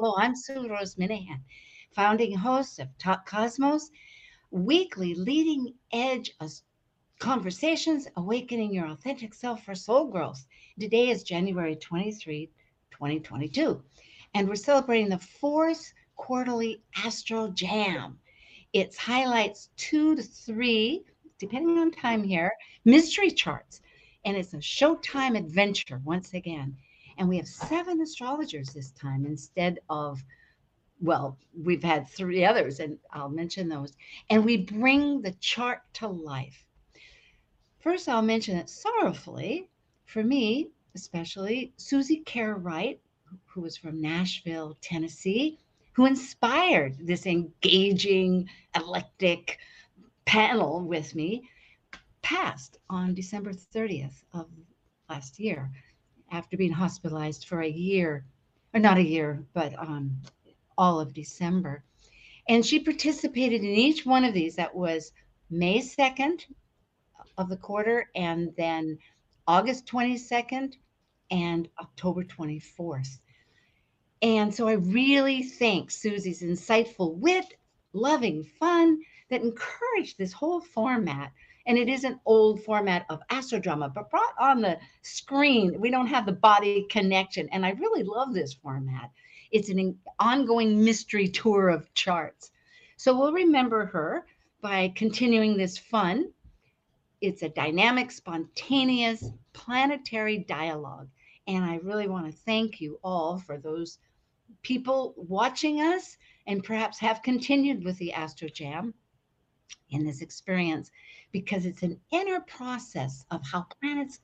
Hello, I'm Sue Rose Minahan, founding host of Talk Cosmos, weekly leading edge conversations, awakening your authentic self for soul growth. Today is January 23, 2022, and we're celebrating the fourth quarterly Astro Jam. It's highlights two to three, depending on time here, mystery charts. And it's a showtime adventure once again. And we have seven astrologers this time instead of, well, we've had three others, and I'll mention those. And we bring the chart to life. First, I'll mention that sorrowfully, for me especially, Suzie Kerr Wright, who was from Nashville, Tennessee, who inspired this engaging, eclectic panel with me, passed on December 30th of last year after being hospitalized for a year, or not a year, but um, all of December. And she participated in each one of these. That was May 2nd of the quarter, and then August 22nd and October 24th. And so I really thank Suzie's insightful wit, loving fun that encouraged this whole format and it is an old format of astrodrama, but brought on the screen. We don't have the body connection. And I really love this format. It's an ongoing mystery tour of charts. So we'll remember her by continuing this fun. It's a dynamic, spontaneous, planetary dialogue. And I really want to thank you all for those people watching us and perhaps have continued with the Astro Jam in this experience because it's an inner process of how planets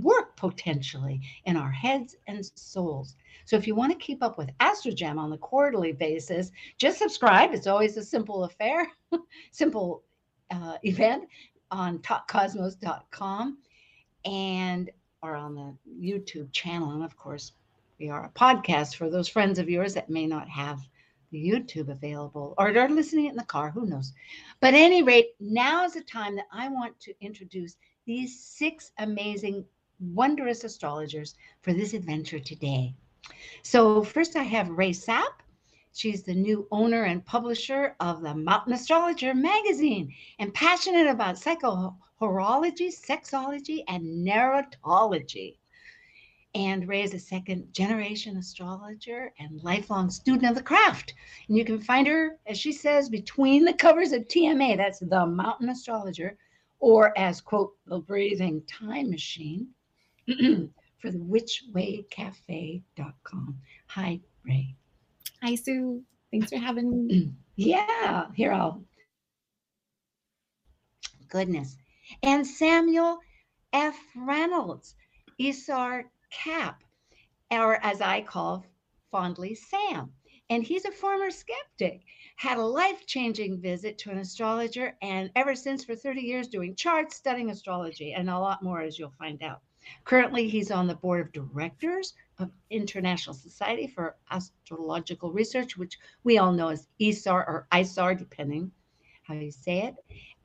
work potentially in our heads and souls. So if you want to keep up with Astrojam on the quarterly basis, just subscribe. It's always a simple affair, simple uh, event on talkcosmos.com and or on the YouTube channel. And of course, we are a podcast for those friends of yours that may not have YouTube available or they're listening in the car, who knows. But any rate, now is the time that I want to introduce these six amazing, wondrous astrologers for this adventure today. So, first I have Rae Sapp. She's the new owner and publisher of the Mountain Astrologer magazine and passionate about psychohorology, sexology, and narratology. And Rae is a second generation astrologer and lifelong student of the craft. And you can find her, as she says, between the covers of TMA, that's the Mountain Astrologer, or as, quote, the breathing time machine for the witchwaycafe.com. Hi, Rae. Hi, Sue. Thanks for having me. yeah, here I'll. Goodness. And Samuel F. Reynolds, ISAR Cap, or as I call fondly Sam. And he's a former skeptic, had a life changing visit to an astrologer, and ever since for 30 years doing charts, studying astrology, and a lot more, as you'll find out. Currently, he's on the board of directors of International Society for Astrological Research, which we all know as ISAR or ISAR, depending how you say it,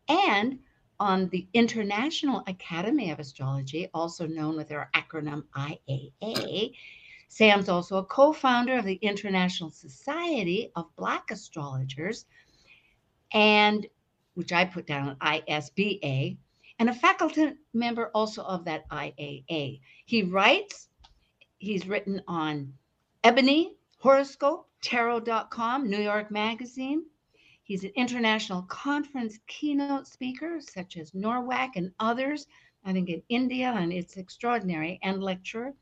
and on the International Academy of Astrology, also known with their acronym IAA. Sam's also a co founder of the International Society of Black Astrologers, and which I put down ISBA, and a faculty member also of that IAA. He writes, he's written on Ebony, Horoscope, Tarot.com, New York Magazine, He's an international conference keynote speaker, such as NORWAC and others, I think in India, and it's extraordinary, and lecturer.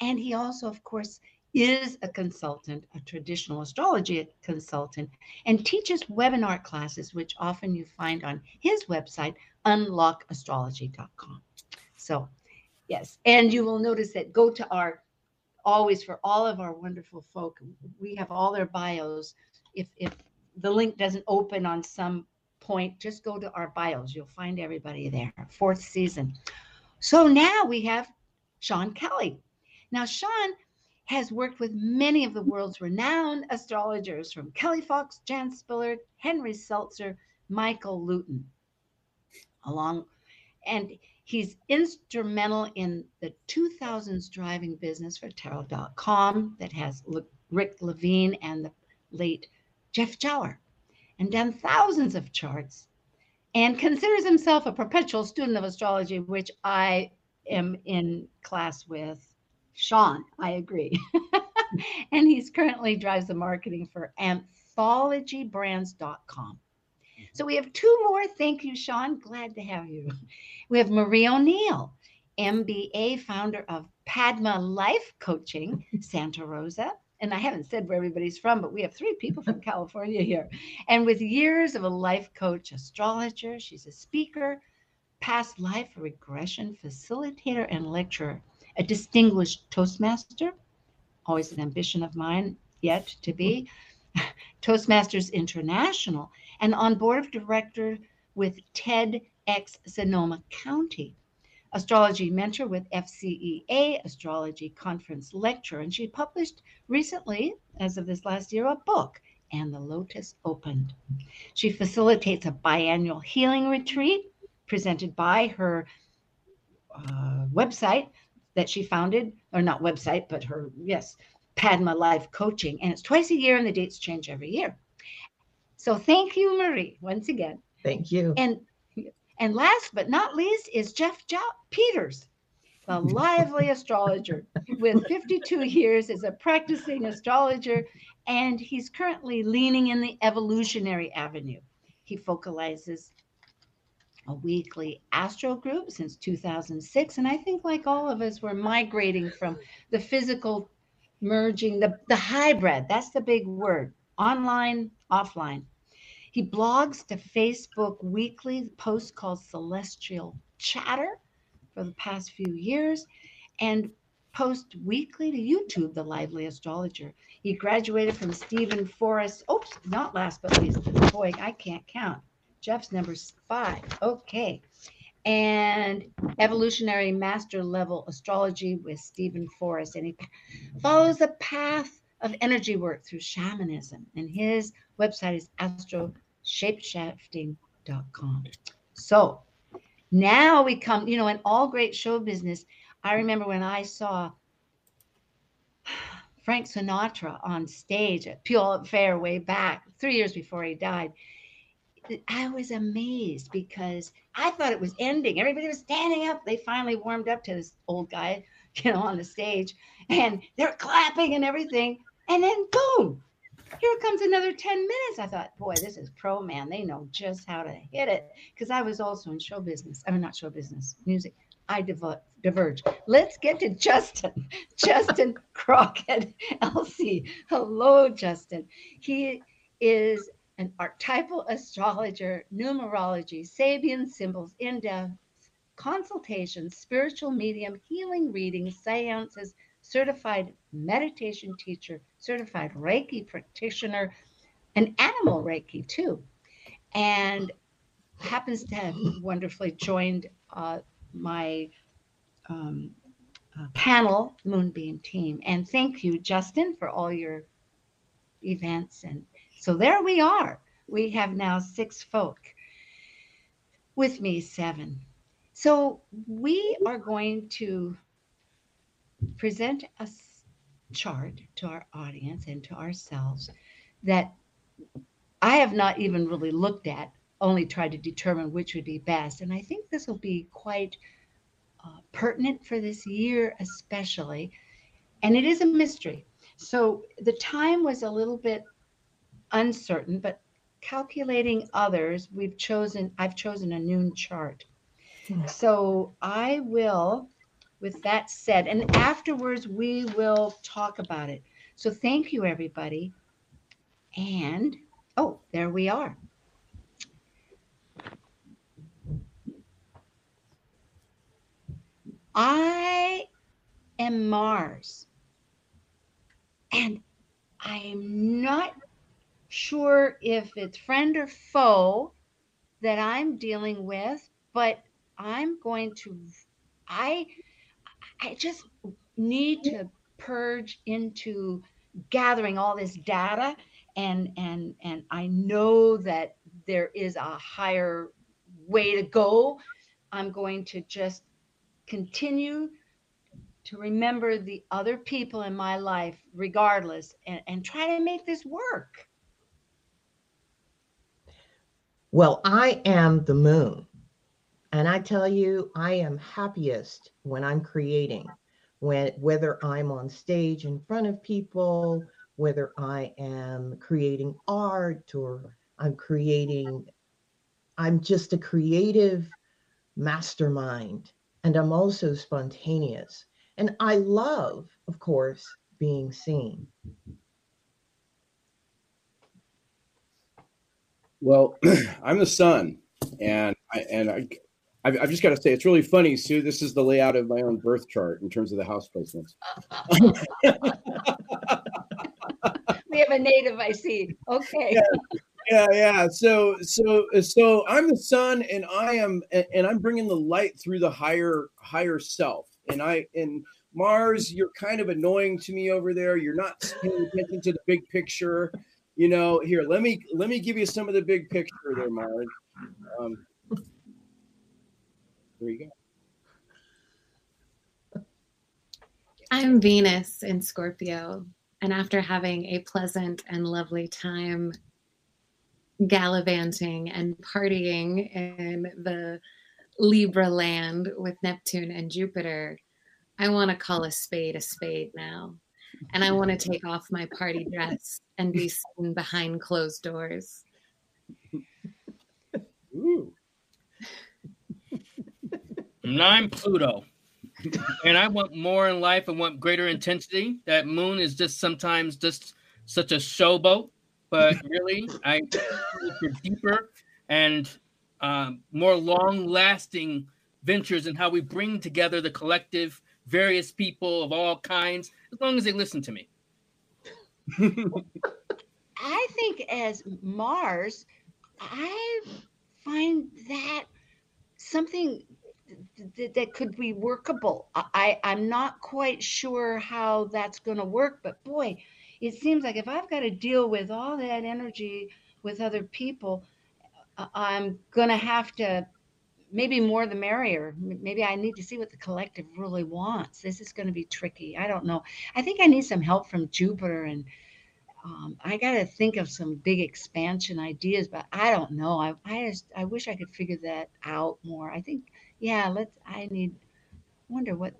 And he also, of course, is a consultant, a traditional astrology consultant, and teaches webinar classes, which often you find on his website, unlockastrology.com. So Yes. And you will notice that go to our always for all of our wonderful folk, we have all their bios. If if the link doesn't open on some point, just go to our bios. You'll find everybody there. Fourth season. So now we have Sean Kelley. Now, Sean has worked with many of the world's renowned astrologers from Kelli Fox, Jan Spiller, Henry Seltzer, Michael Lutin. along, and he's instrumental in the 2000s driving business for Tarot.com that has Rick Levine and the late Jeff Jawer, and done thousands of charts, and considers himself a perpetual student of astrology, which I am in class with Sean, I agree. and he's currently drives the marketing for anthologybrands.com. Mm-hmm. So we have two more. Thank you, Sean. Glad to have you. We have Marie O'Neill, MBA, founder of Padma Life Coaching, Santa Rosa. And I haven't said where everybody's from, but we have three people from California here. And with years of a life coach, astrologer, she's a speaker, past life regression facilitator, and lecturer a distinguished Toastmaster, always an ambition of mine yet to be, Toastmasters International, and on board of director with TEDx Sonoma County, astrology mentor with FCEA, astrology conference lecturer. And she published recently, as of this last year, a book, And the Lotus Opened. She facilitates a biannual healing retreat presented by her uh, website, that she founded, or not website, but her, yes, Padma Life Coaching. And it's twice a year and the dates change every year. So thank you, Marie, once again. Thank you. And and last but not least is Jeff jo- Peters, the lively astrologer with 52 years as a practicing astrologer, and he's currently leaning in the evolutionary avenue. He focalizes a weekly astro group since 2006. And I think, like all of us, we're migrating from the physical merging, the, the hybrid. That's the big word online, offline. He blogs to Facebook weekly, posts called Celestial Chatter for the past few years, and post weekly to YouTube, The Lively Astrologer. He graduated from Steven Forrest. Oops, not last but least. Boy, I can't count. Jeff's number five. Okay. And evolutionary master level astrology with Steven Forrest. And he follows the path of energy work through shamanism. And his website is astroshapeshifting.com. So now we come, you know, in all great show business, I remember when I saw Frank Sinatra on stage at Pure Fair way back, three years before he died. I was amazed because I thought it was ending. Everybody was standing up. They finally warmed up to this old guy, you know, on the stage, and they're clapping and everything. And then boom, here comes another 10 minutes. I thought, boy, this is pro man. They know just how to hit it. Because I was also in show business. I mean, not show business, music. I diverge. Let's get to Justin. Justin Crockett, LC. Hello, Justin. He is an archetypal astrologer, numerology, Sabian symbols, in depth consultations, spiritual medium, healing readings, seances, certified meditation teacher, certified Reiki practitioner, an animal Reiki too. And happens to have wonderfully joined uh, my um, uh, panel, Moonbeam team. And thank you, Justin, for all your events and so there we are. We have now six folk. With me, seven. So we are going to present a chart to our audience and to ourselves that I have not even really looked at, only tried to determine which would be best. And I think this will be quite uh, pertinent for this year, especially. And it is a mystery. So the time was a little bit uncertain, but calculating others, we've chosen, I've chosen a noon chart. Hmm. So I will, with that said, and afterwards we will talk about it. So thank you, everybody. And oh, there we are. I am Mars. And I'm not sure if it's friend or foe that I'm dealing with, but I'm going to I I just need to purge into gathering all this data and and and I know that there is a higher way to go. I'm going to just continue to remember the other people in my life regardless and, and try to make this work. Well, I am the moon. And I tell you, I am happiest when I'm creating, when whether I'm on stage in front of people, whether I am creating art or I'm creating, I'm just a creative mastermind. And I'm also spontaneous. And I love, of course, being seen. Well, I'm the sun, and I and I I've, I've just got to say it's really funny, Sue. This is the layout of my own birth chart in terms of the house placements. we have a native, I see. Okay. Yeah, yeah, yeah. So, so, so I'm the sun, and I am, and I'm bringing the light through the higher, higher self. And I, and Mars, you're kind of annoying to me over there. You're not paying attention to the big picture you know, here, let me let me give you some of the big picture there, Mars. Um, there you go. I'm Venus in Scorpio, and after having a pleasant and lovely time gallivanting and partying in the Libra land with Neptune and Jupiter, I want to call a spade a spade now and I want to take off my party dress and be seen behind closed doors. Ooh. And I'm Pluto. And I want more in life. I want greater intensity. That moon is just sometimes just such a showboat, but really, I for deeper and uh, more long-lasting ventures and how we bring together the collective various people of all kinds, as long as they listen to me. I think as Mars, I find that something th- that could be workable. I, I'm not quite sure how that's going to work, but boy, it seems like if I've got to deal with all that energy with other people, I'm going to have to maybe more the merrier. Maybe I need to see what the collective really wants. This is going to be tricky. I don't know. I think I need some help from Jupiter and um, I got to think of some big expansion ideas, but I don't know. I, I just, I wish I could figure that out more. I think, yeah, let's, I need, wonder what,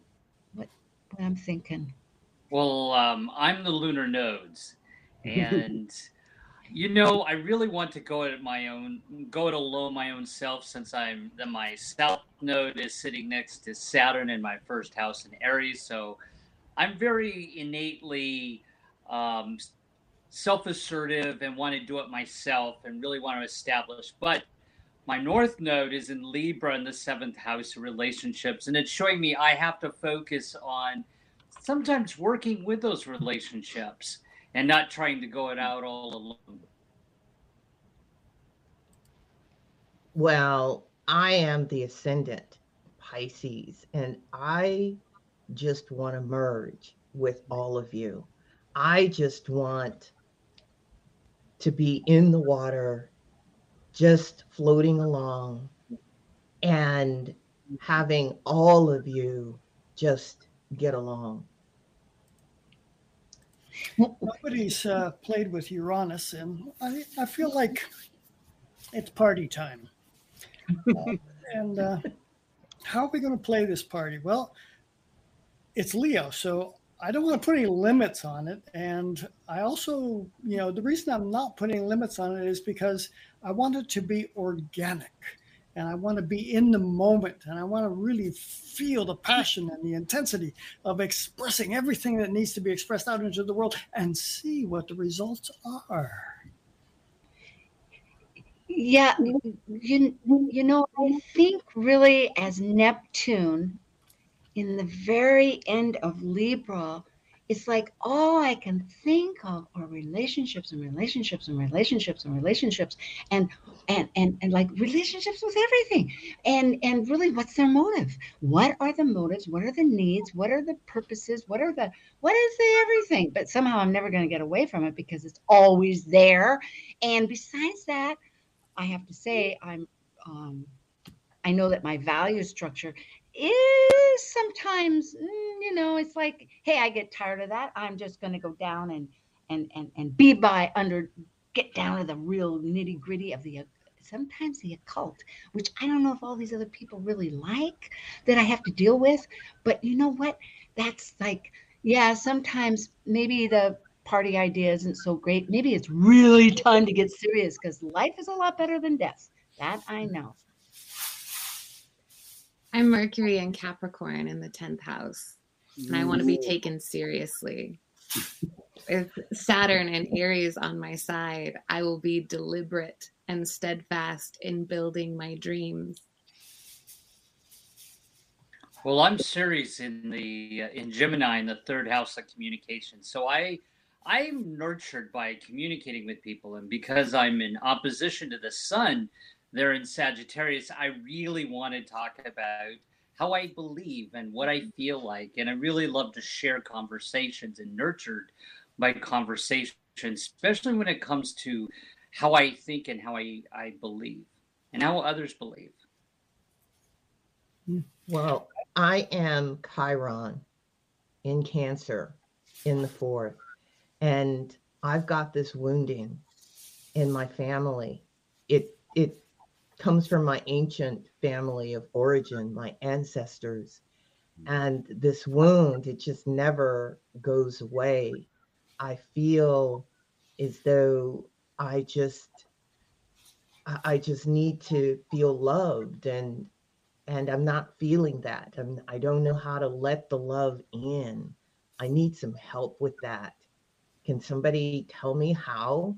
what, what I'm thinking. Well, um, I'm the lunar nodes and you know, I really want to go at my own, go it alone my own self, since I'm my south node is sitting next to Saturn in my first house in Aries. So I'm very innately um, self-assertive and want to do it myself and really want to establish. But my north node is in Libra in the seventh house of relationships, and it's showing me I have to focus on sometimes working with those relationships and not trying to go it out all alone. Well, I am the ascendant Pisces, and I just want to merge with all of you. I just want to be in the water, just floating along and having all of you just get along. Nobody's uh, played with Uranus, and I, I feel like it's party time. Uh, and uh, how are we going to play this party? Well, it's Leo, so I don't want to put any limits on it. And I also, you know, the reason I'm not putting limits on it is because I want it to be organic and I want to be in the moment and I want to really feel the passion and the intensity of expressing everything that needs to be expressed out into the world and see what the results are. Yeah, you, you know, I think really as Neptune in the very end of Libra, it's like all I can think of are relationships and relationships and relationships and relationships and and and, and like relationships with everything. And and really what's their motive? What are the motives? What are the needs? What are the purposes? What are the what is the everything? But somehow I'm never going to get away from it because it's always there. And besides that, I have to say I'm um, I know that my value structure is sometimes mm, you know it's like hey i get tired of that i'm just going to go down and and and and be by under get down to the real nitty gritty of the sometimes the occult which i don't know if all these other people really like that i have to deal with but you know what? That's like yeah sometimes maybe the party idea isn't so great maybe it's really time to get serious because life is a lot better than death that i know I'm Mercury and Capricorn in the 10th house, and I want to be taken seriously. With Saturn and Aries on my side, I will be deliberate and steadfast in building my dreams. Well, I'm Ceres in the uh, in Gemini in the third house of communication. So I I'm nurtured by communicating with people, and because I'm in opposition to the Sun, there in Sagittarius, I really want to talk about how I believe and what I feel like. And I really love to share conversations and nurtured by conversation, especially when it comes to how I think and how I, I believe and how others believe. Hmm. Well, I am Chiron in Cancer in the fourth, and I've got this wounding in my family. It it comes from my ancient family of origin, my ancestors. Hmm. And this wound, it just never goes away. I feel as though I just I just need to feel loved and and I'm not feeling that. I'm, I don't know how to let the love in. I need some help with that. Can somebody tell me how?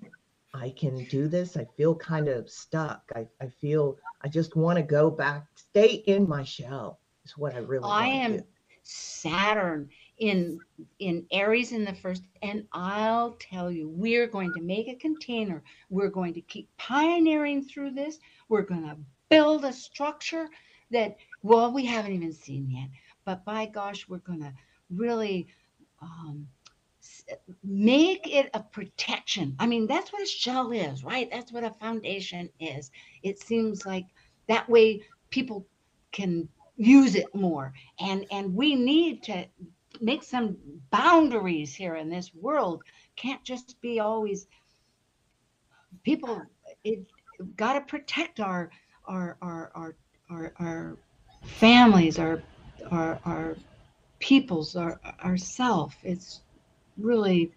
I can do this. I feel kind of stuck. I, I feel I just want to go back, stay in my shell is what I really want. I am do. Saturn in in Aries in the first, and I'll tell you, we're going to make a container. We're going to keep pioneering through this. We're going to build a structure that well, we haven't even seen yet. But by gosh, we're going to really um, make it a protection. I mean, that's what a shell is, right? That's what a foundation is. It seems like that way people can use it more. And and we need to make some boundaries here in this world. Can't just be always people it got to protect our our our our our, our families, our our our peoples, our ourself. It's really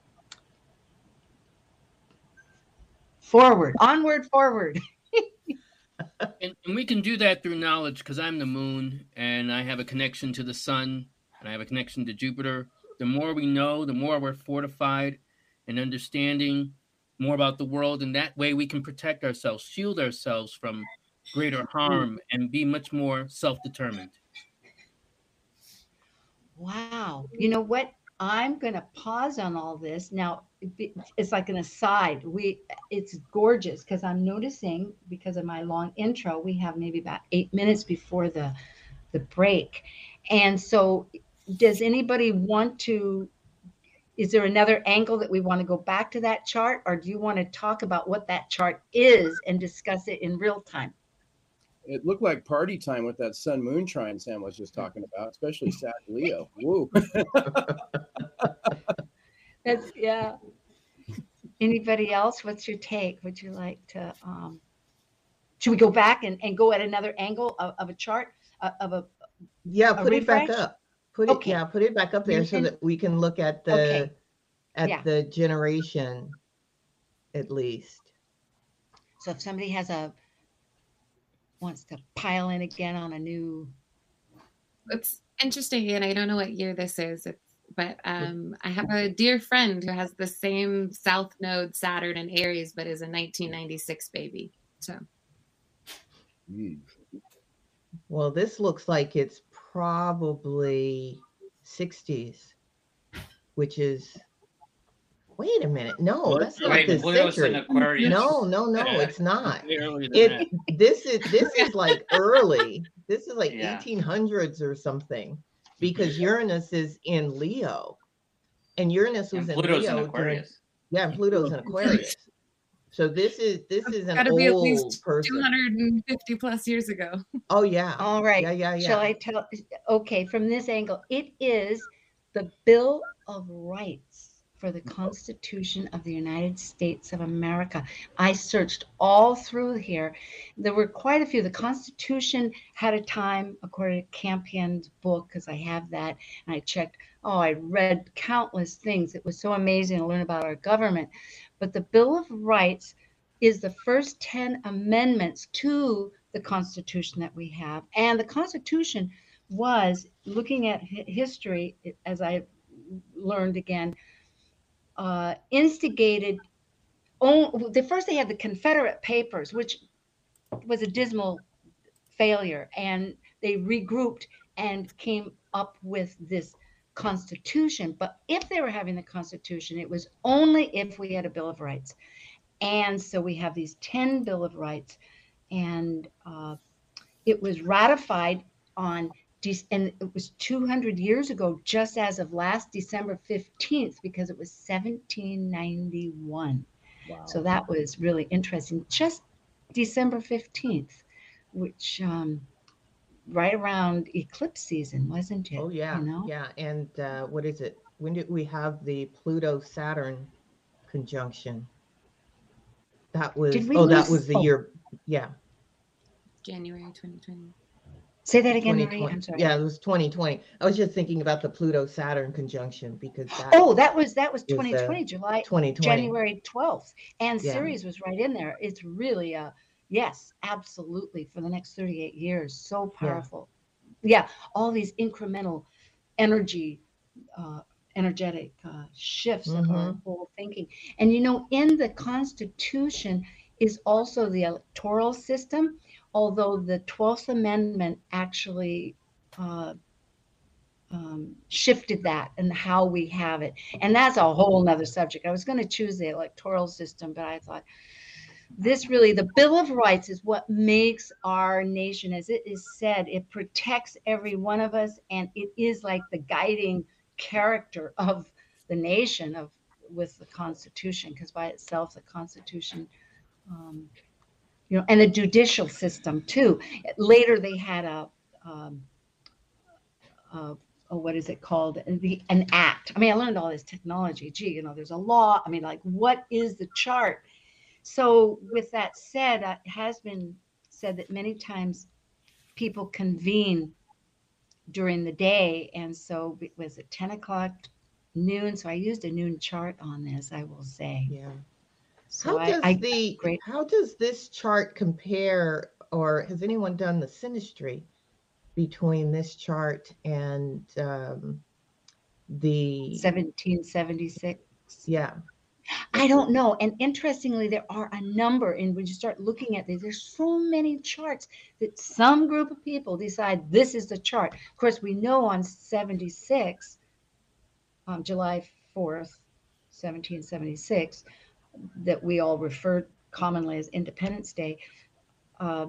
forward, onward, forward. and, and, we can do that through knowledge because I'm the moon and I have a connection to the sun and I have a connection to Jupiter. The more we know, the more we're fortified and understanding more about the world. And that way we can protect ourselves, shield ourselves from greater harm, and be much more self determined. Wow. You know what? I'm going to pause on all this. Now, it's like an aside. We it's gorgeous because I'm noticing because of my long intro, we have maybe about 8 minutes before the the break. And so does anybody want to is there another angle that we want to go back to that chart or do you want to talk about what that chart is and discuss it in real time? it looked like party time with that sun moon trine Sam was just talking about, especially Sag Leo. Woo. That's yeah. Anybody else? What's your take? Would you like to um should we go back and, and go at another angle of, of a chart uh, of a yeah, put it back up. Put it yeah, put it back up there so that we can look at the okay. at yeah. the generation at least. So if somebody has a wants to pile in again on a new. It's interesting, and I don't know what year this is, but um, I have a dear friend who has the same South Node Saturn and Aries, but is a 1996 baby. So. Well, this looks like it's probably 60s, which is. Wait a minute. No, What? that's not Wait, this Pluto's century. No, no, no, Yeah. it's not. Way earlier than It this is this is like early. This is like Yeah. 1800s or something, because Uranus is in Leo, and Uranus was And in Pluto's Leo. in during- yeah, and Pluto's in oh, Aquarius. So this is this is an Gotta be at old least person. 250 plus years ago. Oh yeah. All right. Yeah, yeah, yeah. Shall I tell? Okay, from this angle, it is the Bill of Rights for the Constitution of the United States of America. I searched all through here. There were quite a few. The Constitution had a time, according to Campion's book, because I have that, and I checked. Oh, I read countless things. It was so amazing to learn about our government. But the Bill of Rights is the first 10 amendments to the Constitution that we have. And the Constitution was, looking at history, as I learned again, uh, instigated. Oh, the first they had the Confederate Papers, which was a dismal failure, and they regrouped and came up with this Constitution. But if they were having the Constitution, it was only if we had a Bill of Rights. And so we have these 10 Bill of Rights, and uh, it was ratified on, and it was 200 years ago, just as of last December 15th, because it was 1791. Wow. So that was really interesting. Just December 15th, which um, right around eclipse season, wasn't it? Oh yeah, You know? yeah. And uh, what is it? When did we have the Pluto Saturn conjunction? That was Did we oh, that was the oh. year. Yeah, January 2020. Say that again, Marie. 2020. I'm sorry. Yeah, it was 2020. I was just thinking about the Pluto Saturn conjunction because that Oh, that was that was Was, uh, 2020, July 2020. January 12th. And Yeah. Ceres was right in there. It's really a yes, absolutely for the next 38 years. So Yeah. powerful. Yeah, all these incremental energy uh energetic uh, shifts of our Mhm. whole thinking. And you know, in the Constitution is also the electoral system, although the 12th Amendment actually uh, um, shifted that and how we have it. And that's a whole nother subject. I was going to choose the electoral system, but I thought this really, the Bill of Rights is what makes our nation, as it is said, it protects every one of us, and it is like the guiding character of the nation of with the Constitution, because by itself, the Constitution. Um, you know, and the judicial system too. Later, they had a, um, what is it called? The an act. I mean, I learned all this technology. Gee, you know, there's a law. I mean, like, what is the chart? So, with that said, uh, it has been said that many times people convene during the day, and so it was at 10 o'clock, noon. So I used a noon chart on this. I will say. yeah. So how I, does I the great. how does this chart compare, or has anyone done the synastry between this chart and um, the 1776. yeah? I don't know. And interestingly, there are a number, and when you start looking at these, there's so many charts that some group of people decide this is the chart. Of course, we know on 76, um, July 4th, 1776, that we all refer commonly as Independence Day. Uh,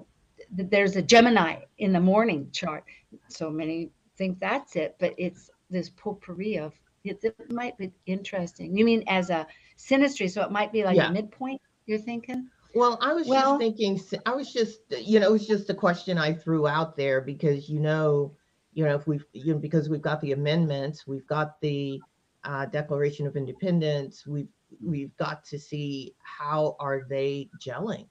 th- there's a Gemini in the morning chart. So many think that's it, but it's this potpourri of it, it might be interesting. You mean as a synastry, so it might be like Yeah. a midpoint, you're thinking? Well, I was Well- just thinking, I was just, you know, it was just a question I threw out there because, you know, you know, if we've, you know, because we've got the amendments, we've got the uh, Declaration of Independence, we've, we've got to see how are they gelling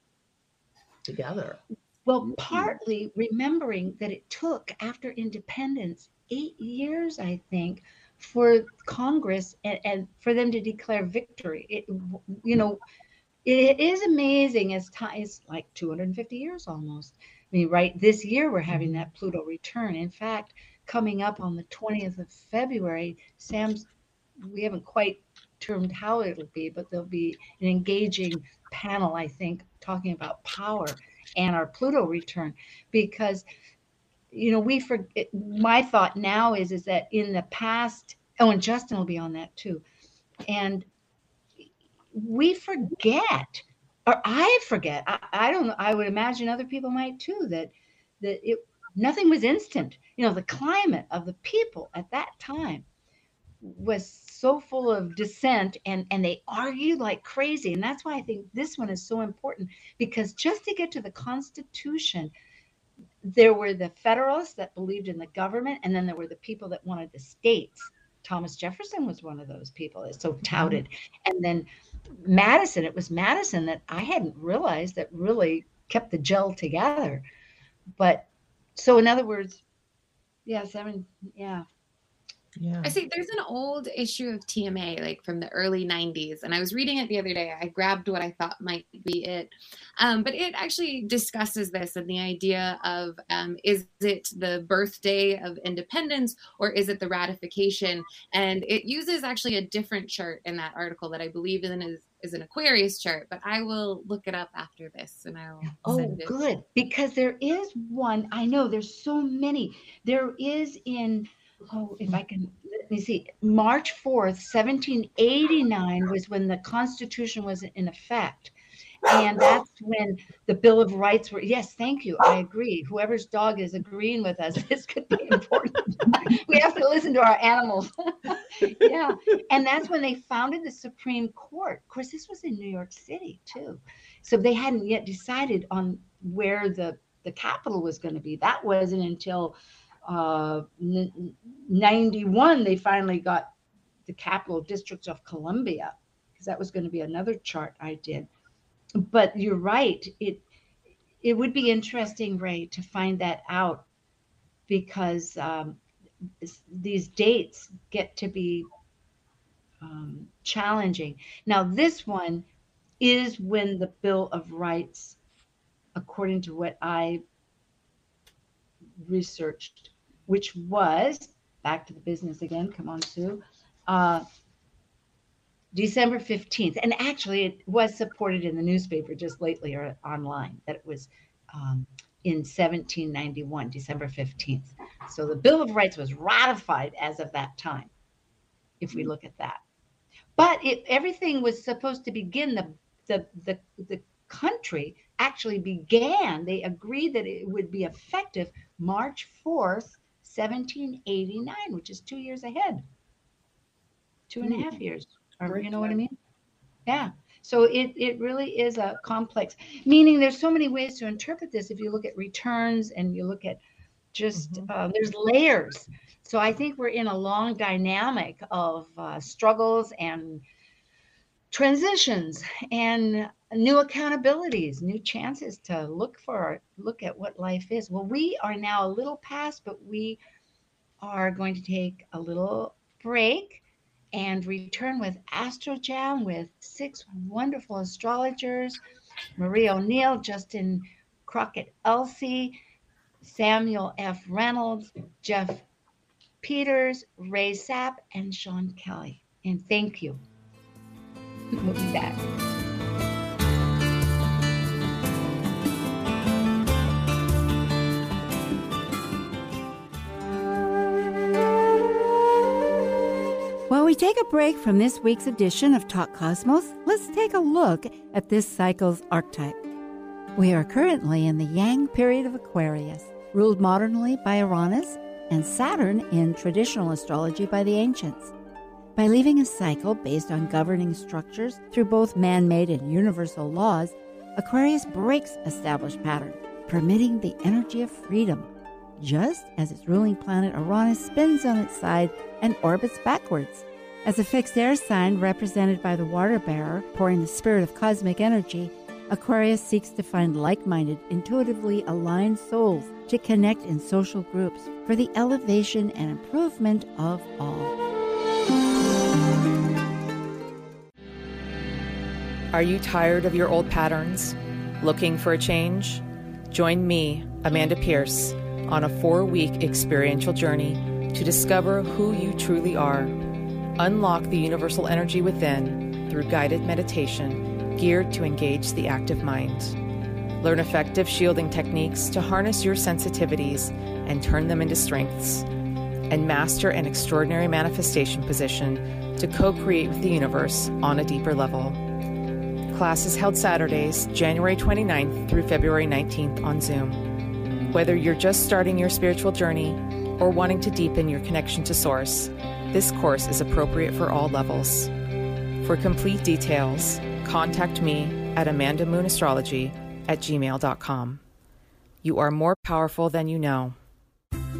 together. Well, mm. partly remembering that it took after independence eight years, I think, for Congress and, and for them to declare victory. It, you know, it is amazing as time is like 250 years almost. I mean, right this year we're having mm-hmm. that Pluto return. In fact, coming up on the 20th of February, Sam's, we haven't quite how it'll be, but there'll be an engaging panel, I think, talking about power and our Pluto return because you know, we forget. My thought now is is that in the past, oh, and Justin will be on that too, and we forget, or I forget. I, I don't. I would imagine other people might too. That that it nothing was instant. You know, the climate of the people at that time was so full of dissent and and they argued like crazy. And that's why i think this one is so important because just to get to the constitution there were the federalists that believed in the government and then there were the people that wanted the states. Thomas jefferson was one of those people that's so touted. And then madison it was madison that i hadn't realized that really kept the gel together. But so in other words yeah seven yeah Yeah. I see there's an old issue of TMA, like from the early 90s, and I was reading it the other day. I grabbed what I thought might be it. Um, but it actually discusses this and the idea of um, is it the birthday of independence or is it the ratification? And it uses actually a different chart in that article that I believe in is, is an Aquarius chart, but I will look it up after this and I'll Oh, good. Because there is one, I know there's so many. There is in, oh, if I can, let me see, March 4th, 1789 was when the Constitution was in effect. And that's when the Bill of Rights were. Yes, thank you. I agree. Whoever's dog is agreeing with us, this could be important. we have to listen to our animals. yeah. And that's when they founded the Supreme Court. Of course, this was in New York City, too. So they hadn't yet decided on where the, the capital was going to be. That wasn't until uh, n- 91 they finally got the capital district of Columbia, because that was going to be another chart I did. But you're right. It it would be interesting, Rae, to find that out because um, these dates get to be um, challenging. Now, this one is when the Bill of Rights, according to what I researched, which was back to the business again. Come on, Sue. Uh, December 15th. And actually, it was supported in the newspaper just lately or online that it was um, in 1791, December 15th. So the Bill of Rights was ratified as of that time, if we look at that. But it, everything was supposed to begin, the, the, the, the country actually began, they agreed that it would be effective March 4th, 1789, which is two years ahead. Two and a half years. Or, you know what I mean? Yeah. So it, it really is a complex, meaning there's so many ways to interpret this. If you look at returns and you look at just, Mhm. uh, there's layers. So I think we're in a long dynamic of uh, struggles and transitions and new accountabilities, new chances to look for, look at what life is. Well, we are now a little past, but we are going to take a little break and return with Astro Jam with six wonderful astrologers Marie O'Neill, Justin Crockett LC, Samuel F. Reynolds, Jeff Peters, Rae Sapp, and Sean Kelley. And thank you. We'll be back. We take a break from this week's edition of Talk Cosmos, let's take a look at this cycle's archetype. We are currently in the Yang period of Aquarius, ruled modernly by Uranus and Saturn in traditional astrology by the ancients. By leaving a cycle based on governing structures through both man made and universal laws, Aquarius breaks established patterns, permitting the energy of freedom just as its ruling planet Uranus spins on its side and orbits backwards. As a fixed air sign represented by the water bearer pouring the spirit of cosmic energy, Aquarius seeks to find like minded, intuitively aligned souls to connect in social groups for the elevation and improvement of all. Are you tired of your old patterns? Looking for a change? Join me, Amanda Pierce, on a four week experiential journey to discover who you truly are. Unlock the universal energy within through guided meditation geared to engage the active mind. Learn effective shielding techniques to harness your sensitivities and turn them into strengths. And master an extraordinary manifestation position to co create with the universe on a deeper level. Class is held Saturdays, January 29th through February 19th on Zoom. Whether you're just starting your spiritual journey or wanting to deepen your connection to Source, this course is appropriate for all levels. For complete details, contact me at amandamoonastrology at gmail.com. You are more powerful than you know.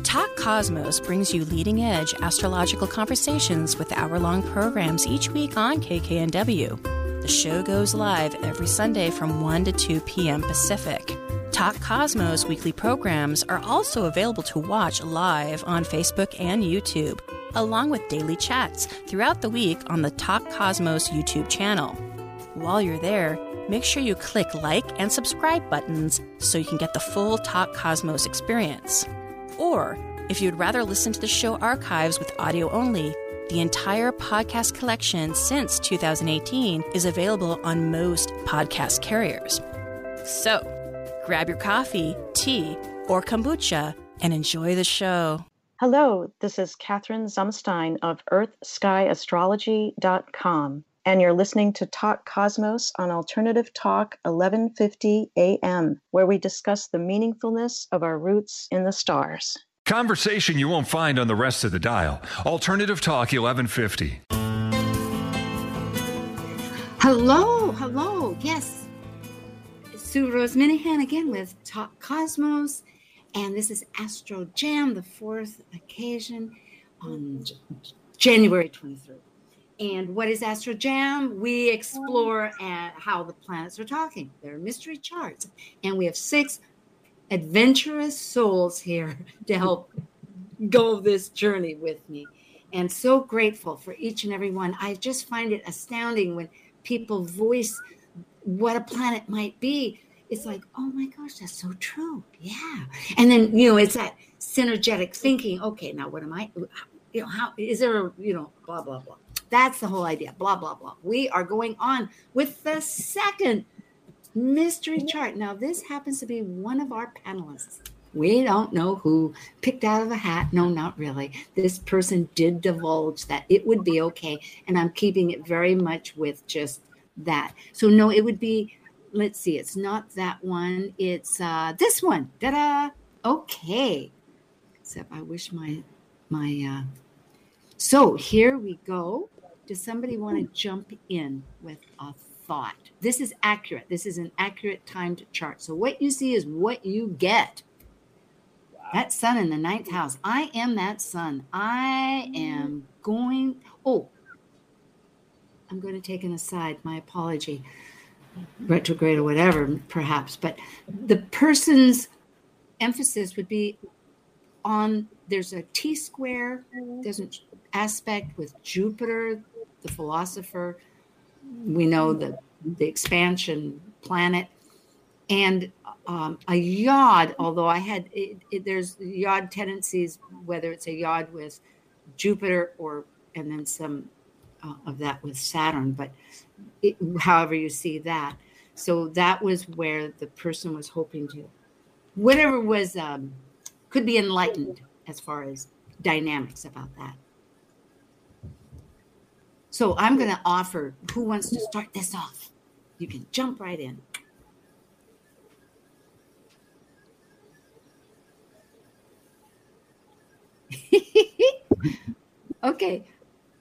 Talk Cosmos brings you leading edge astrological conversations with hour long programs each week on KKNW. The show goes live every Sunday from 1 to 2 p.m. Pacific. Talk Cosmos weekly programs are also available to watch live on Facebook and YouTube, along with daily chats throughout the week on the Talk Cosmos YouTube channel. While you're there, make sure you click like and subscribe buttons so you can get the full Talk Cosmos experience. Or, if you'd rather listen to the show archives with audio only, the entire podcast collection since 2018 is available on most podcast carriers. So, grab your coffee, tea, or kombucha and enjoy the show. Hello, this is Katherine Zumstein of EarthSkyAstrology.com, and you're listening to Talk Cosmos on Alternative Talk 1150 AM, where we discuss the meaningfulness of our roots in the stars. Conversation you won't find on the rest of the dial. Alternative Talk 1150. Hello, hello. Yes. Sue Rose Minahan again with Talk Cosmos. And this is Astro Jam, the fourth occasion on January 23rd. And what is Astro Jam? We explore how the planets are talking. They're mystery charts. And we have six adventurous souls here to help go this journey with me. And so grateful for each and every one. I just find it astounding when people voice what a planet might be. It's like, oh my gosh, that's so true. Yeah. And then, you know, it's that synergetic thinking. Okay, now what am I? Uh, you know, how is there a, you know, blah, blah, blah. That's the whole idea. Blah, blah, blah. We are going on with the second mystery chart. Now, this happens to be one of our panelists. We don't know who picked out of a hat. No, not really. This person did divulge that it would be okay. And I'm keeping it very much with just that. So, no, it would be, let's see, it's not that one. It's uh, this one. Ta da! Okay. Except I wish my, my, uh, so here we go. Does somebody want to jump in with a thought? This is accurate. This is an accurate timed chart. So what you see is what you get. That sun in the ninth house. I am that sun. I am going. Oh, I'm going to take an aside. My apology. Retrograde or whatever, perhaps. But the person's emphasis would be on there's a T square, there's an aspect with Jupiter, the philosopher. We know the the expansion planet, and um, a yod. Although I had it, it, there's yod tendencies, whether it's a yod with Jupiter or and then some of that with Saturn, but it, however you see that. So that was where the person was hoping to, whatever was um, could be enlightened as far as dynamics about that. So I'm going to offer who wants to start this off? You can jump right in. okay.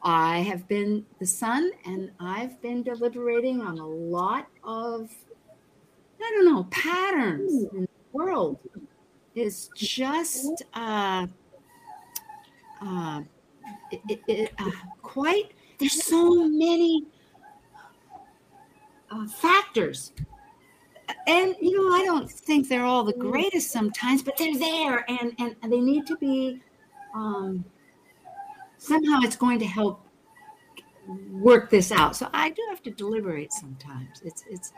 I have been the sun and I've been deliberating on a lot of, I don't know, patterns in the world. It's just uh, uh, it, it, uh, quite, there's so many uh, factors. And you know, I don't think they're all the greatest sometimes, but they're there, and and, and they need to be. Um, somehow, it's going to help work this out. So I do have to deliberate sometimes. It's it's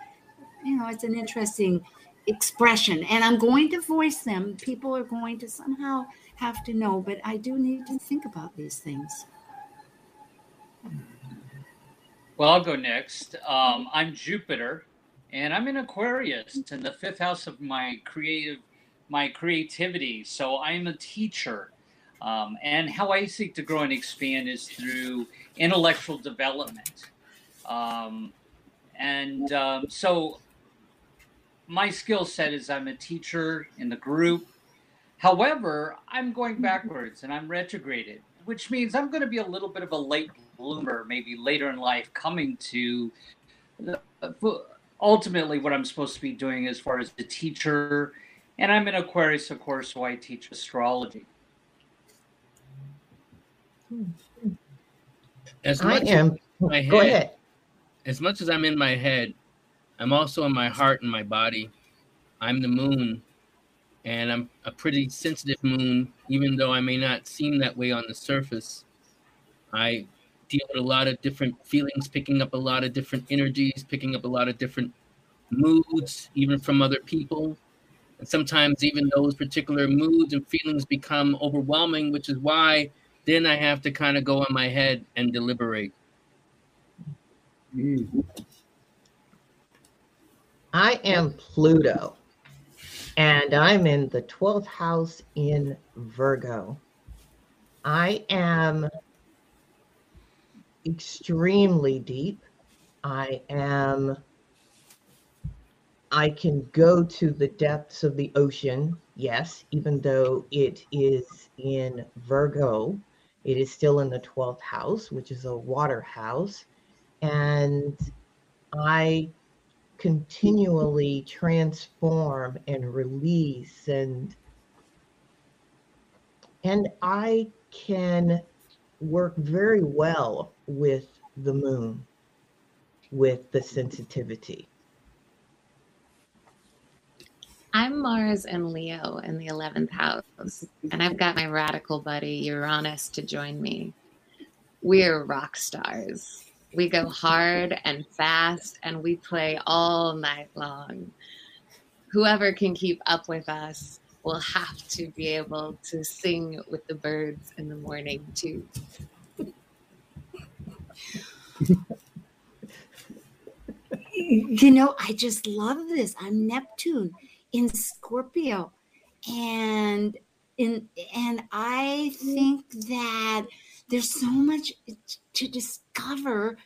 you know, it's an interesting expression, and I'm going to voice them. People are going to somehow have to know, but I do need to think about these things. Well, I'll go next. Um, I'm Jupiter, and I'm in Aquarius in the fifth house of my creative, my creativity. So I'm a teacher, um, and how I seek to grow and expand is through intellectual development. Um, and um, so my skill set is I'm a teacher in the group. However, I'm going backwards and I'm retrograded, which means I'm going to be a little bit of a late bloomer, maybe later in life, coming to ultimately what I'm supposed to be doing as far as the teacher. And I'm an Aquarius, of course, so I teach astrology. As I much am. as my Go ahead. as much as I'm in my head, I'm also in my heart and my body. I'm the moon, and I'm a pretty sensitive moon, even though I may not seem that way on the surface. I deal with a lot of different feelings, picking up a lot of different energies, picking up a lot of different moods, even from other people. And sometimes even those particular moods and feelings become overwhelming, which is why then I have to kind of go in my head and deliberate. Hmm. I am Pluto, and I'm in the 12th house in Virgo. I am extremely deep. I am, I can go to the depths of the ocean, yes, even though it is in Virgo. It is still in the 12th house, which is a water house. And I continually transform and release and and I can work very well with the moon with the sensitivity. I'm Mars and Leo in the 11th house, and I've got my radical buddy Uranus to join me. We're rock stars. We go hard and fast, and we play all night long. Whoever can keep up with us will have to be able to sing with the birds in the morning, too. You know, I just love this. I'm Neptune in Scorpio. And in and I think that there's so much to discover.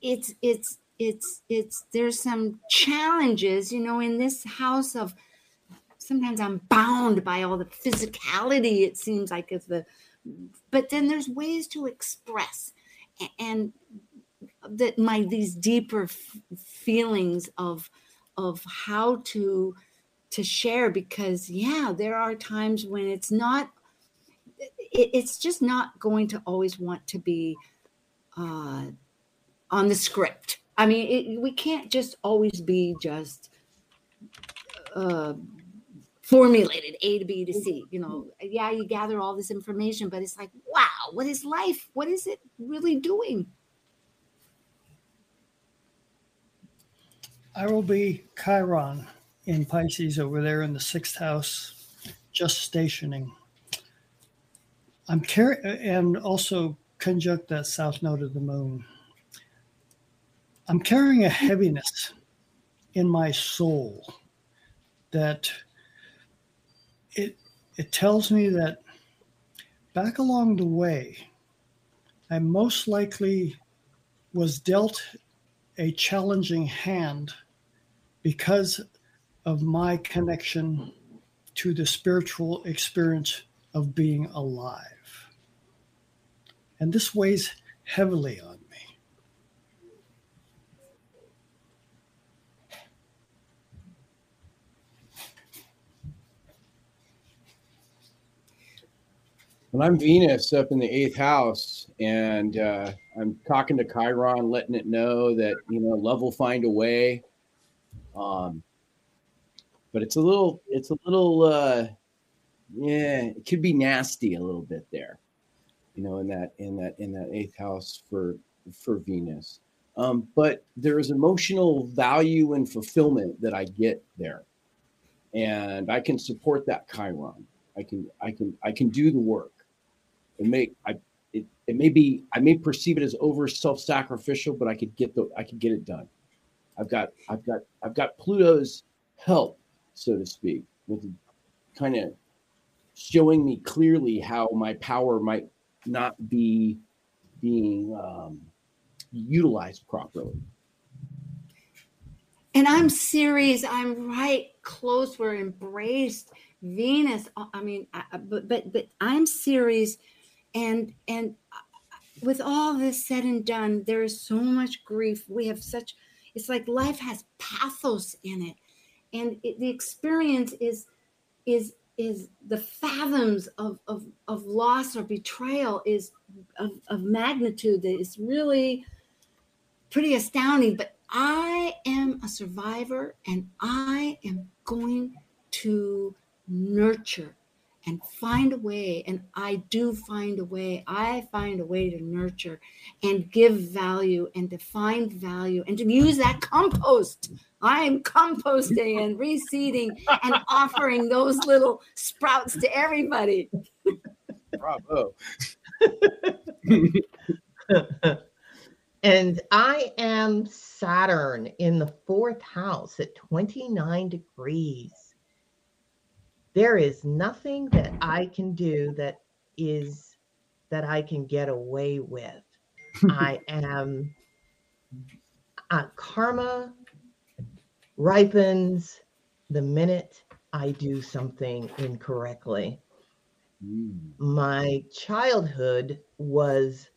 It's it's it's it's there's some challenges, you know, in this house of sometimes I'm bound by all the physicality, it seems like of the but then there's ways to express and that my these deeper f- feelings of of how to to share because yeah there are times when it's not it, it's just not going to always want to be uh on the script. I mean it, we can't just always be just uh formulated a to b to c you know. Yeah you gather all this information but it's like wow what is life? What is it really doing I will be Chiron in Pisces over there in the sixth house, just stationing. I'm carrying, and also conjunct that south node of the moon. I'm carrying a heaviness in my soul that it it tells me that back along the way, I most likely was dealt a challenging hand because of my connection to the spiritual experience of being alive. And this weighs heavily on me. When I'm Venus up in the eighth house and uh, I'm talking to Chiron, letting it know that, you know, love will find a way. Um, but it's a little, it's a little, uh, yeah, it could be nasty a little bit there, you know, in that, in that, in that eighth house for, for Venus. Um, but there is emotional value and fulfillment that I get there. And I can support that Chiron. I can, I can, I can do the work. It may, I, it, it may be, I may perceive it as over self-sacrificial, but I could get the, I could get it done. I've got I've got I've got Pluto's help, so to speak, with kind of showing me clearly how my power might not be being um, utilized properly. And I'm Ceres. I'm right close. We're embraced. Venus. uh, I mean, I, but but but I'm Ceres, and and uh, with all this said and done, there is so much grief. We have such. It's like life has pathos in it, and it, the experience is is is the fathoms of, of, of loss or betrayal is of, of magnitude that is really pretty astounding. But I am a survivor and I am going to nurture and find a way. And I do find a way. I find a way to nurture and give value and to find value and to use that compost. I'm composting and reseeding and offering those little sprouts to everybody. Bravo. and I am Saturn in the fourth house at 29 degrees. There is nothing that I can do that is that I can get away with. I am uh, karma ripens the minute I do something incorrectly. My childhood was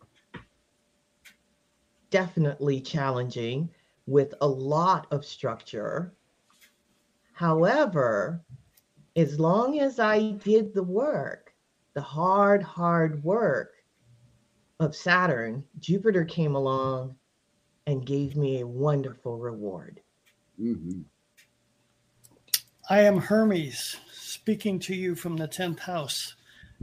definitely challenging with a lot of structure. However, as long as I did the work, the hard, hard work of Saturn, Jupiter came along and gave me a wonderful reward. Mm-hmm. I am Hermes speaking to you from the 10th house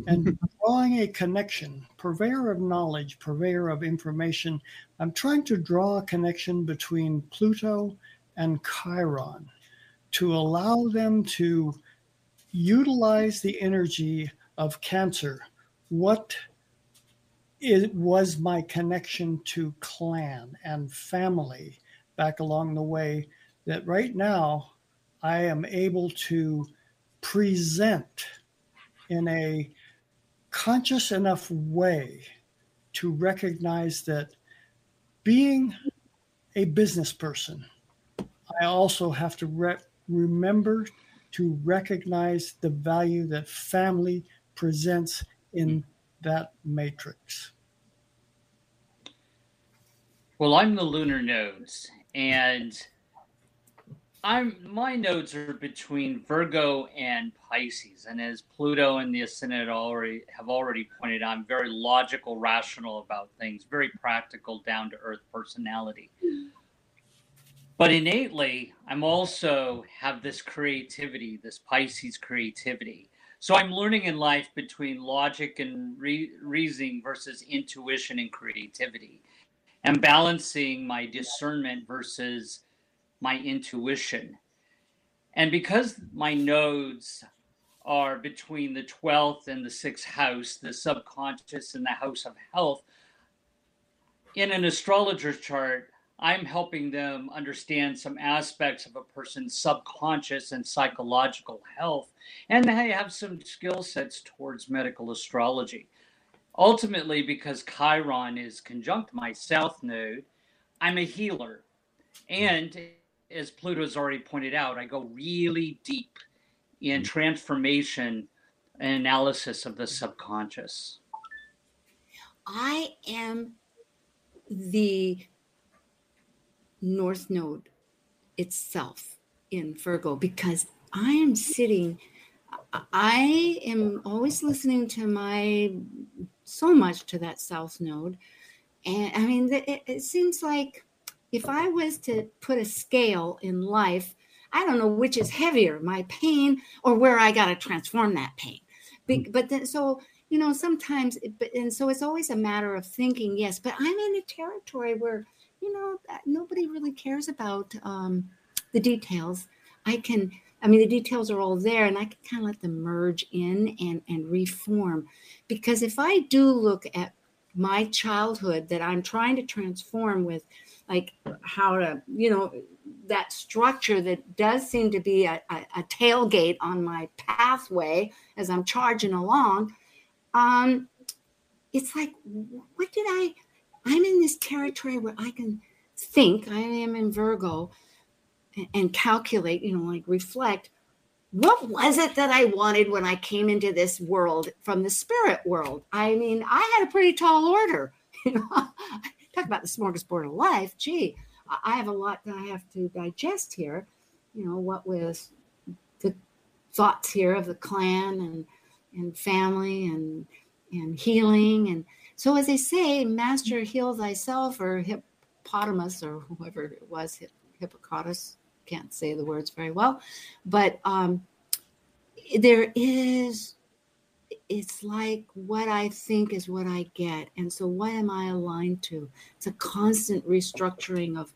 and drawing a connection, purveyor of knowledge, purveyor of information. I'm trying to draw a connection between Pluto and Chiron to allow them to utilize the energy of Cancer. What it was my connection to clan and family back along the way that right now I am able to present in a conscious enough way to recognize that being a business person, I also have to re- remember to recognize the value that family presents in hmm. that matrix. Well, I'm the lunar nodes, and I'm my nodes are between Virgo and Pisces, and as Pluto and the ascendant already have already pointed out, I'm very logical, rational about things, very practical, down to earth personality. But innately, I'm also have this creativity, this Pisces creativity. So I'm learning in life between logic and re- reasoning versus intuition and creativity, and balancing my discernment versus my intuition. And because my nodes are between the 12th and the 6th house, the subconscious and the house of health, in an astrologer's chart, I'm helping them understand some aspects of a person's subconscious and psychological health, and they have some skill sets towards medical astrology. Ultimately, because Chiron is conjunct my south node, I'm a healer. And as Pluto's already pointed out, I go really deep in mm-hmm. transformation and analysis of the subconscious. I am the North Node itself in Virgo because I am sitting, I am always listening to my, so much to that South Node. And I mean, it, it seems like if I was to put a scale in life, I don't know which is heavier, my pain or where I got to transform that pain. Be, hmm. but then, so, you know, sometimes, but, and so it's always a matter of thinking, yes, but I'm in a territory where, you know, nobody really cares about um, the details. I can, I mean, the details are all there and I can kind of let them merge in and, and reform. Because if I do look at my childhood that I'm trying to transform with like how to, you know, that structure that does seem to be a, a, a tailgate on my pathway as I'm charging along, um, it's like, what did I? I'm in this territory where I can think. I am in Virgo and, and calculate. You know, like reflect. What was it that I wanted when I came into this world from the spirit world? I mean, I had a pretty tall order. You know, talk about the smorgasbord of life. Gee, I have a lot that I have to digest here. You know, what with the thoughts here of the clan and and family and and healing and so as they say, master heal thyself or hippopotamus or whoever it was, Hippocrates. Can't say the words very well, but um, there is it's like what I think is what I get. And so what am I aligned to? It's a constant restructuring of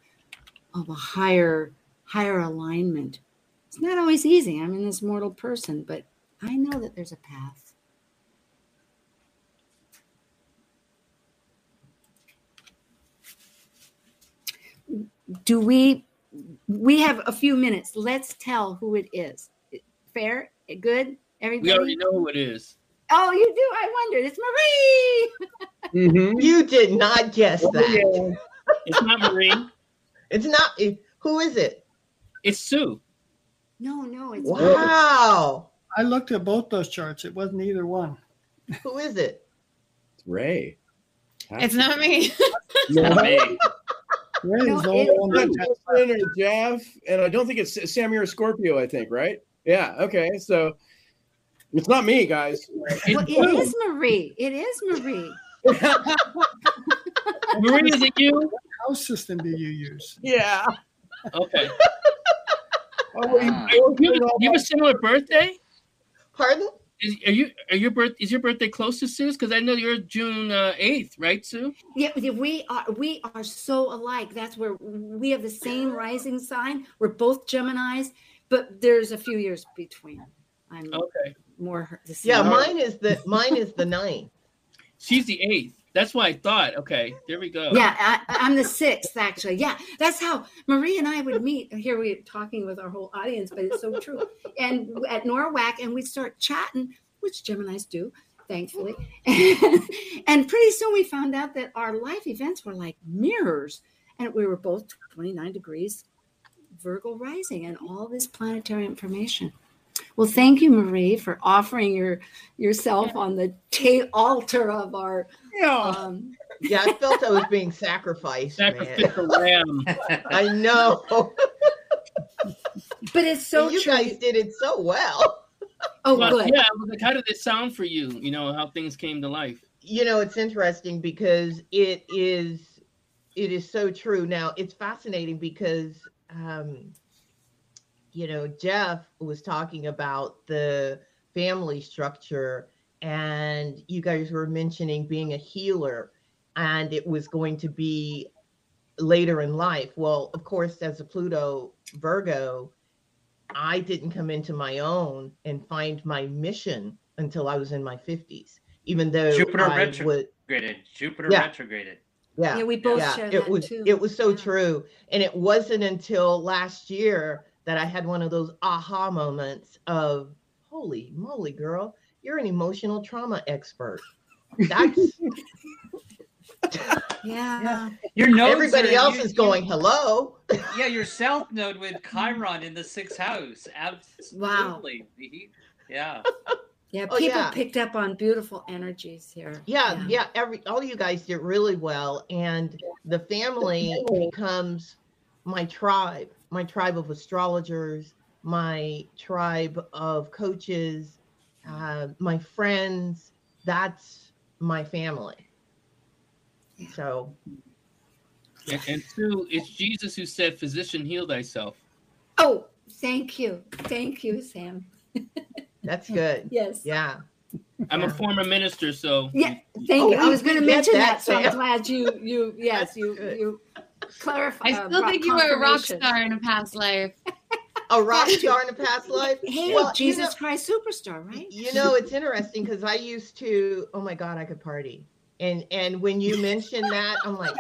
of a higher higher alignment. It's not always easy. I'm in this mortal person, but I know that there's a path. Do we we have a few minutes. Let's tell who it is. Fair? Good? Everybody? We already know who it is. Oh, you do? I wondered. It's Marie. Mm-hmm. You did not guess Oh, that. yeah. It's not Marie. It's not. Who is it? It's Sue. No, no, it's Wow. I looked at both those charts. It wasn't either one. Who is it? It's Rae. It's not me. No. Rae No, is the only one that Justin or Jeff, and I don't think it's Sammy or Scorpio. I think right. Yeah. Okay. So it's not me, guys. Well, it is Marie. It is Marie. Marie, is it you? What house system do you use? Yeah. Okay. Oh, you, Ah. You you have a similar birthday? Pardon? Is, are you are your birth is your birthday close to Sue's? Because I know you're June uh, eighth, right, Sue? Yeah, yeah, we are we are so alike. That's where we have the same rising sign. We're both Gemini's, but there's a few years between. I'm Okay. more her- the Yeah, mine is the mine is the ninth. She's the eighth. That's why I thought. Okay, there we go. Yeah, I, I'm the sixth actually. Yeah, that's how Marie and I would meet. Here we're talking with our whole audience, but it's so true. And at NORWAC, and we'd start chatting, which Gemini's do, thankfully. And, pretty soon we found out that our life events were like mirrors, and we were both 29 degrees Virgo rising, and all this planetary information. Well, thank you, Marie, for offering your yourself on the ta- altar of our. Um, Yeah, I felt I was being sacrificed, man. Sacrificial lamb. I know. but it's so And you true. guys did it so well. Oh, Well, good. Yeah. Like, how did it sound for you? You know how things came to life. You know, it's interesting because it is it is so true. Now, it's fascinating because um you know, Jeff was talking about the family structure and you guys were mentioning being a healer and it was going to be later in life. Well, of course, as a Pluto Virgo, I didn't come into my own and find my mission until I was in my 50s, even though Jupiter I would retrograded. Jupiter Yeah. retrograded. yeah, Yeah, we both yeah, share it that was too. it was so Yeah. true, and it wasn't until last year that I had one of those aha moments of, "Holy moly, girl, you're an emotional trauma expert." That's Yeah. Your nodes everybody are- else you- is going, "Hello." Yeah, your south node with Chiron in the sixth house. Absolutely. He- Yeah. Yeah, Oh, people yeah. picked up on beautiful energies here. Yeah, yeah, every all you guys did really well, and the family becomes my tribe, my tribe of astrologers, my tribe of coaches, uh, my friends. That's my family. So And, and Sue, it's Jesus who said, "Physician, heal thyself." Oh, thank you. Thank you, Sam. that's good. Yes. Yeah. I'm a former minister, so Yeah, thank Oh, you. I was going to mention that, that, so I'm glad you you yes, That's you good. you clarify. I uh, still brought think you were a rock star in a past life. A rock star in a past life. Hey, Well, you Jesus know- Christ superstar, right? You know, it's interesting because I used to, oh my God, I could party. And and when you mention that, I'm like,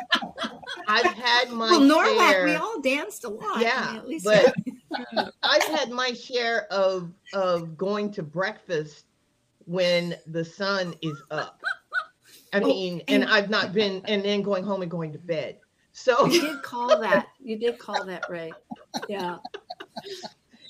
I've had my well, NORWAC, share. we all danced a lot. I Yeah, mean, at least but I've had my share of of going to breakfast when the sun is up. I Oh, mean, and, and- I've not been, and then going home and going to bed. So, you did call that. You did call that, Rae. Yeah.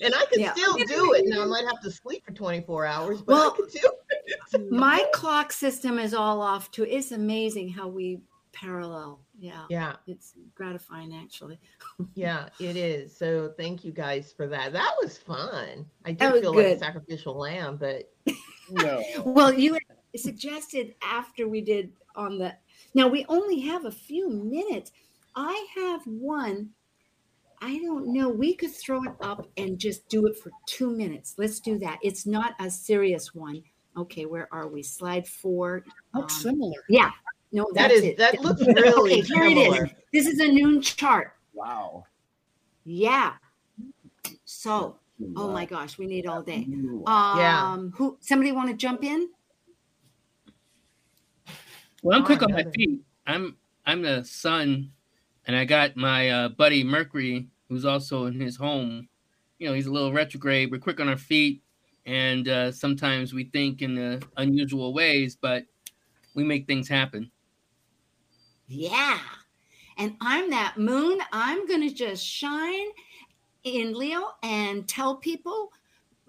and I can Yeah. still do it. Now I might have to sleep for 24 hours, but Well, I can do My clock system is all off too. It's amazing how we parallel. Yeah. Yeah. It's gratifying actually. Yeah, it is. So thank you guys for that. That was fun. I That did was feel like a sacrificial lamb, but no. Well, you suggested after we did on the now we only have a few minutes. I have one. I don't know. We could throw it up and just do it for two minutes. Let's do that. It's not a serious one. Okay, where are we? Slide four. Looks Um, similar. Yeah. No, that's it. that looks really okay, here it is. This is a noon chart. Wow. Yeah. So, oh my gosh, we need all day. Um, Yeah. Who? Somebody want to jump in? Well, I'm quick on my feet. I'm I'm the sun, and I got my uh, buddy Mercury, who's also in his home. You know, he's a little retrograde. We're quick on our feet, and uh, sometimes we think in uh, unusual ways, but we make things happen. Yeah. And I'm that moon. I'm going to just shine in Leo and tell people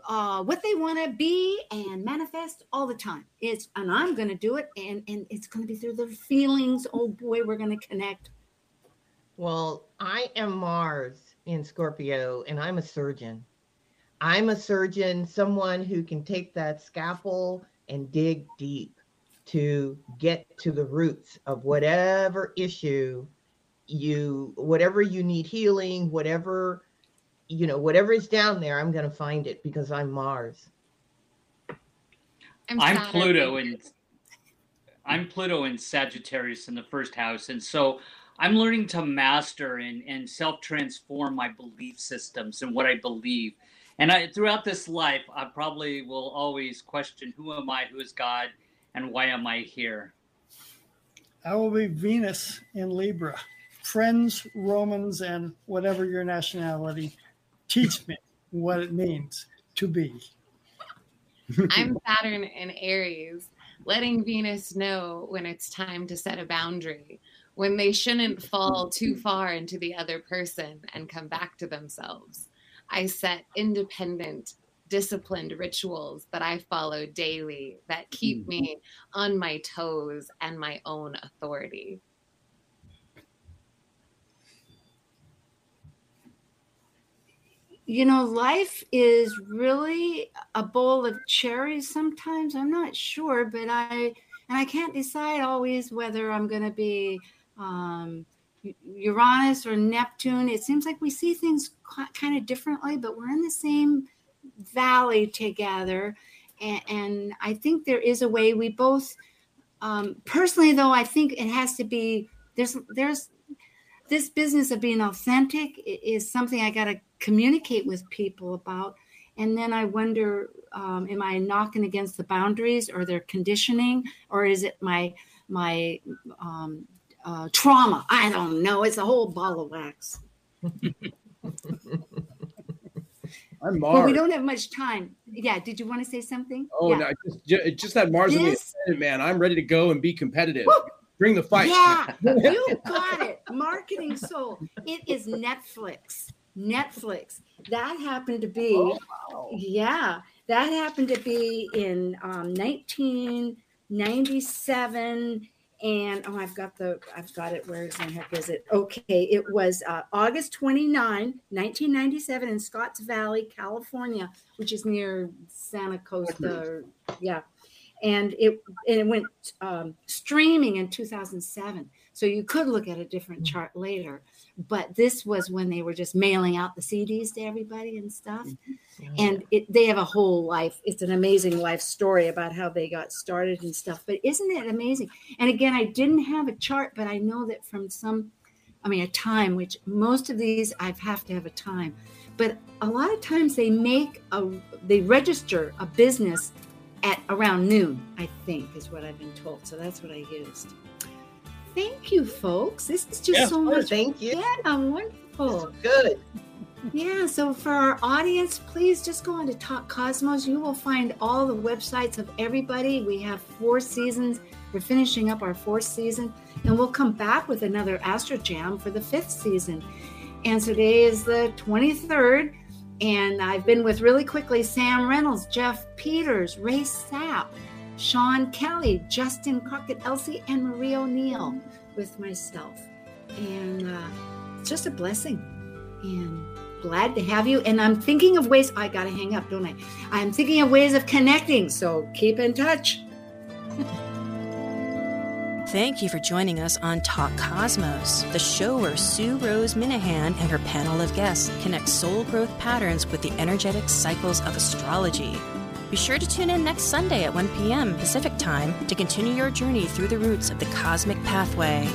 uh, what they want to be and manifest all the time. It's and I'm going to do it, and and it's going to be through the feelings. Oh boy, we're going to connect. Well, I am Mars in Scorpio and I'm a surgeon. I'm a surgeon, someone who can take that scalpel and dig deep to get to the roots of whatever issue you whatever you need healing, whatever you know, whatever is down there, I'm going to find it because I'm Mars. I'm, I'm Pluto in I'm Pluto in Sagittarius in the first house, and so I'm learning to master and, and self transform my belief systems and what I believe. And I, throughout this life, I probably will always question who am I, who is God, and why am I here? I will be Venus in Libra. Friends, Romans, and whatever your nationality, teach me what it means to be. I'm Saturn in Aries, letting Venus know when it's time to set a boundary, when they shouldn't fall too mm-hmm. far into the other person and come back to themselves. I set independent, disciplined rituals that I follow daily that keep mm. me on my toes and my own authority. You know, life is really a bowl of cherries sometimes. I'm not sure, but I and I can't decide always whether I'm going to be um, Uranus or Neptune. It seems like we see things kind of differently, but we're in the same valley together. And, and I think there is a way we both, um, personally, though, I think it has to be there's there's this business of being authentic is something I got to communicate with people about. And then I wonder, um, am I knocking against the boundaries or their conditioning, or is it my my um, uh, trauma? I don't know. It's a whole ball of wax. I'm Well, Mars. we don't have much time. Yeah. Did you want to say something? Oh yeah. no! Just, just that Mars This- man. I'm ready to go and be competitive. Bring the fight. Yeah, you got it. Marketing soul. It is Netflix. Netflix. That happened to be, yeah, that happened to be in um, 1997. And oh, I've got the, I've got it. Where is the heck is it? Okay, it was uh, August 29, 1997, in Scotts Valley, California, which is near Santa Costa. yeah, and it and it went um, streaming in 2007 so you could look at a different chart later but this was when they were just mailing out the cds to everybody and stuff. And it, they have a whole life it's an amazing life story about how they got started and stuff but isn't it amazing? And again i didn't have a chart but i know that from some i mean a time which most of these i have to have a time but a lot of times they make a they register a business at around noon, I think, is what I've been told. So that's what I used. Thank you, folks. This is just Yeah, so much. thank you. Yeah, wonderful. Good. Yeah, so for our audience, please just go on to Talk Cosmos. You will find all the websites of everybody. We have four seasons. We're finishing up our fourth season, and we'll come back with another Astro Jam for the fifth season. And today is the 23rd, and I've been with really quickly Sam Reynolds, Jeff Peters, Rae Sapp, Sean Kelley, Justin Crockett, LC, and Marie O'Neill with myself. And uh, it's just a blessing. And glad to have you. And I'm thinking of ways, I got to hang up, don't I? I'm thinking of ways of connecting. So keep in touch. Thank you for joining us on Talk Cosmos, the show where Sue Rose Minahan and her panel of guests connect soul growth patterns with the energetic cycles of astrology. Be sure to tune in next Sunday at 1 p.m. Pacific Time to continue your journey through the roots of the cosmic pathway.